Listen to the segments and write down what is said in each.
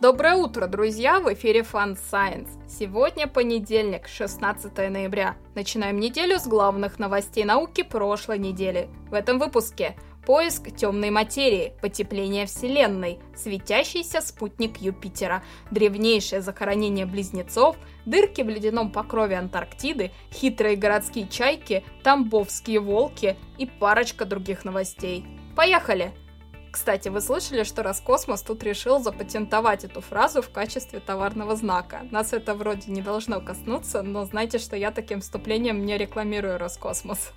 Доброе утро, друзья! В эфире Fun Science. Сегодня понедельник, 16 ноября. Начинаем неделю с главных новостей науки прошлой недели. В этом выпуске Поиск темной материи, потепление Вселенной, светящийся спутник Юпитера, древнейшее захоронение близнецов, дырки в ледяном покрове Антарктиды, хитрые городские чайки, тамбовские волки и парочка других новостей. Поехали! Кстати, вы слышали, что Роскосмос тут решил запатентовать эту фразу в качестве товарного знака. Нас это вроде не должно коснуться, но знайте, что я таким вступлением не рекламирую Роскосмос.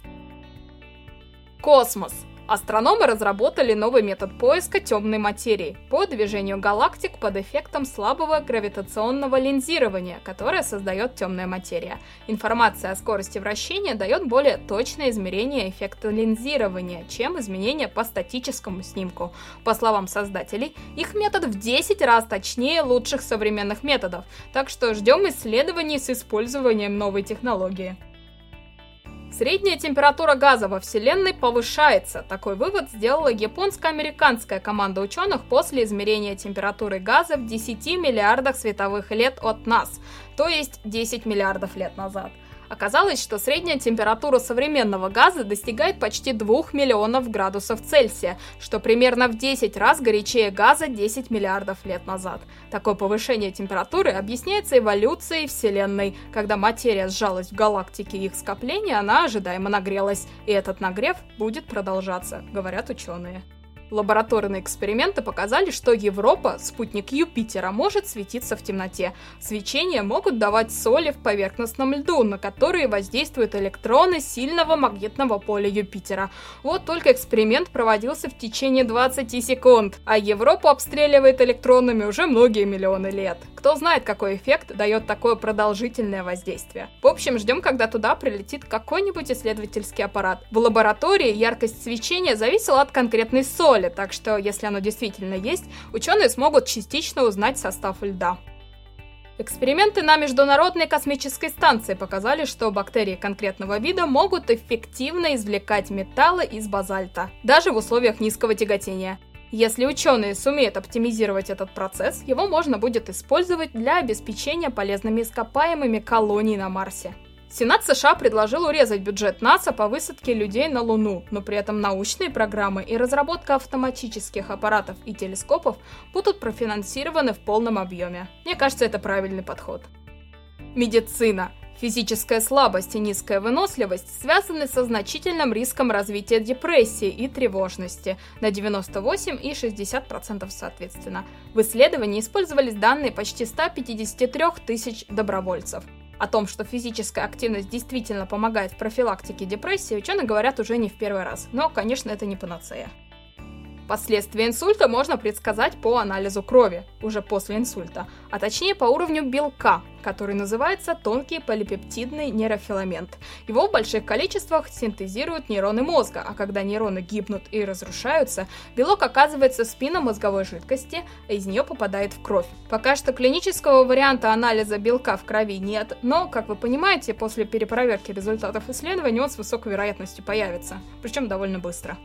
Космос. Астрономы разработали новый метод поиска темной материи по движению галактик под эффектом слабого гравитационного линзирования, которое создает темная материя. Информация о скорости вращения дает более точное измерение эффекта линзирования, чем изменения по статическому снимку. По словам создателей, их метод в 10 раз точнее лучших современных методов, так что ждем исследований с использованием новой технологии. Средняя температура газа во Вселенной повышается. Такой вывод сделала японско-американская команда ученых после измерения температуры газа в 10 миллиардах световых лет от нас, то есть 10 миллиардов лет назад. Оказалось, что средняя температура современного газа достигает почти 2 миллионов градусов Цельсия, что примерно в 10 раз горячее газа 10 миллиардов лет назад. Такое повышение температуры объясняется эволюцией Вселенной. Когда материя сжалась в галактике их скопления, она ожидаемо нагрелась, и этот нагрев будет продолжаться, говорят ученые. Лабораторные эксперименты показали, что Европа, спутник Юпитера, может светиться в темноте. Свечения могут давать соли в поверхностном льду, на которые воздействуют электроны сильного магнитного поля Юпитера. Вот только эксперимент проводился в течение 20 секунд, а Европу обстреливает электронами уже многие миллионы лет. Кто знает, какой эффект дает такое продолжительное воздействие. В общем, ждем, когда туда прилетит какой-нибудь исследовательский аппарат. В лаборатории яркость свечения зависела от конкретной соли, так что если оно действительно есть, ученые смогут частично узнать состав льда. Эксперименты на Международной космической станции показали, что бактерии конкретного вида могут эффективно извлекать металлы из базальта, даже в условиях низкого тяготения. Если ученые сумеют оптимизировать этот процесс, его можно будет использовать для обеспечения полезными ископаемыми колоний на Марсе. Сенат США предложил урезать бюджет НАСА по высадке людей на Луну, но при этом научные программы и разработка автоматических аппаратов и телескопов будут профинансированы в полном объеме. Мне кажется, это правильный подход. Медицина. Физическая слабость и низкая выносливость связаны со значительным риском развития депрессии и тревожности на 98 и 60% соответственно. В исследовании использовались данные почти 153 тысяч добровольцев. О том, что физическая активность действительно помогает в профилактике депрессии, ученые говорят уже не в первый раз. Но, конечно, это не панацея. Последствия инсульта можно предсказать по анализу крови, уже после инсульта, а точнее по уровню белка, который называется тонкий полипептидный нейрофиламент. Его в больших количествах синтезируют нейроны мозга, а когда нейроны гибнут и разрушаются, белок оказывается в спинномозговой жидкости, а из нее попадает в кровь. Пока что клинического варианта анализа белка в крови нет, но, как вы понимаете, после перепроверки результатов исследований он с высокой вероятностью появится, причем довольно быстро.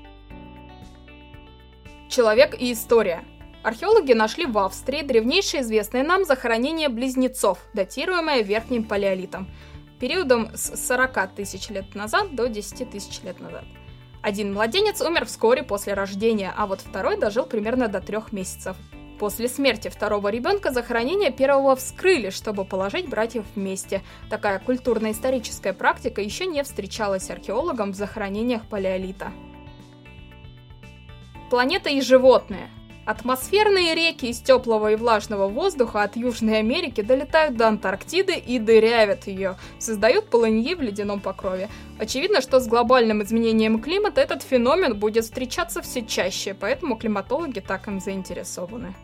Человек и история. Археологи нашли в Австрии древнейшее известное нам захоронение близнецов, датируемое Верхним Палеолитом, периодом с 40 тысяч лет назад до 10 тысяч лет назад. Один младенец умер вскоре после рождения, а вот второй дожил примерно до трех месяцев. После смерти второго ребенка захоронение первого вскрыли, чтобы положить братьев вместе. Такая культурно-историческая практика еще не встречалась археологам в захоронениях палеолита. Планета и животные. Атмосферные реки из теплого и влажного воздуха от Южной Америки долетают до Антарктиды и дырявят ее, создают полыньи в ледяном покрове. Очевидно, что с глобальным изменением климата этот феномен будет встречаться все чаще, поэтому климатологи так им заинтересованы.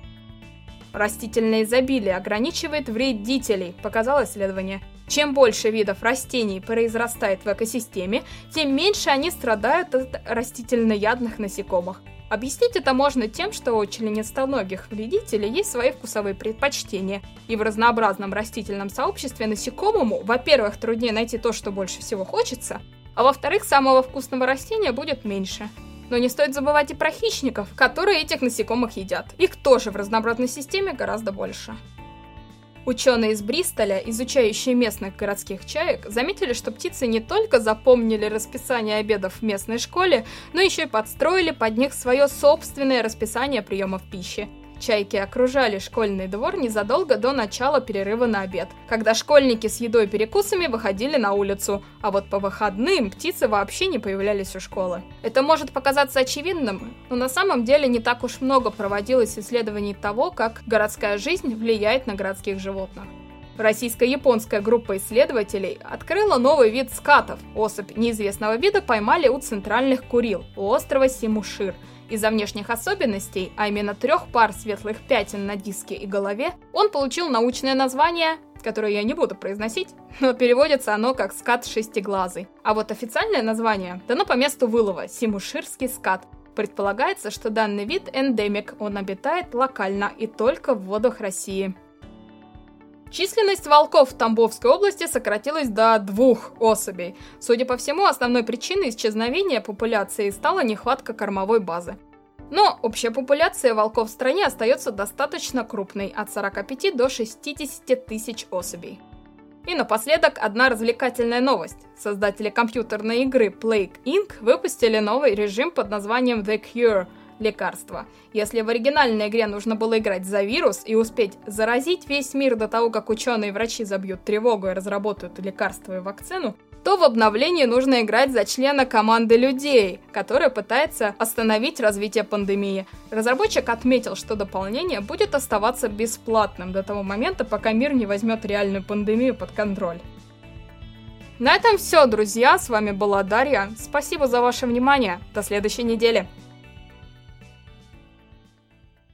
Растительное изобилие ограничивает вредителей, показало исследование. Чем больше видов растений произрастает в экосистеме, тем меньше они страдают от растительноядных насекомых. Объяснить это можно тем, что у членистоногих вредителей есть свои вкусовые предпочтения, и в разнообразном растительном сообществе насекомому, во-первых, труднее найти то, что больше всего хочется, а во-вторых, самого вкусного растения будет меньше. Но не стоит забывать и про хищников, которые этих насекомых едят. Их тоже в разнообразной системе гораздо больше. Ученые из Бристоля, изучающие местных городских чаек, заметили, что птицы не только запомнили расписание обедов в местной школе, но еще и подстроили под них свое собственное расписание приемов пищи. Чайки окружали школьный двор незадолго до начала перерыва на обед, когда школьники с едой и перекусами выходили на улицу, а вот по выходным птицы вообще не появлялись у школы. Это может показаться очевидным, но на самом деле не так уж много проводилось исследований того, как городская жизнь влияет на городских животных. Российско-японская группа исследователей открыла новый вид скатов. Особь неизвестного вида поймали у центральных Курил, у острова Симушир – из-за внешних особенностей, а именно трех пар светлых пятен на диске и голове, он получил научное название, которое я не буду произносить, но переводится оно как скат шестиглазый. А вот официальное название дано по месту вылова – симуширский скат. Предполагается, что данный вид эндемик, он обитает локально и только в водах России. Численность волков в Тамбовской области сократилась до двух особей. Судя по всему, основной причиной исчезновения популяции стала нехватка кормовой базы. Но общая популяция волков в стране остается достаточно крупной, от 45 до 60 тысяч особей. И напоследок одна развлекательная новость. Создатели компьютерной игры Plague Inc. выпустили новый режим под названием The Cure – лекарства. Если в оригинальной игре нужно было играть за вирус и успеть заразить весь мир до того, как ученые и врачи забьют тревогу и разработают лекарство и вакцину, то в обновлении нужно играть за члена команды людей, которая пытается остановить развитие пандемии. Разработчик отметил, что дополнение будет оставаться бесплатным до того момента, пока мир не возьмет реальную пандемию под контроль. На этом все, друзья. С вами была Дарья. Спасибо за ваше внимание. До следующей недели.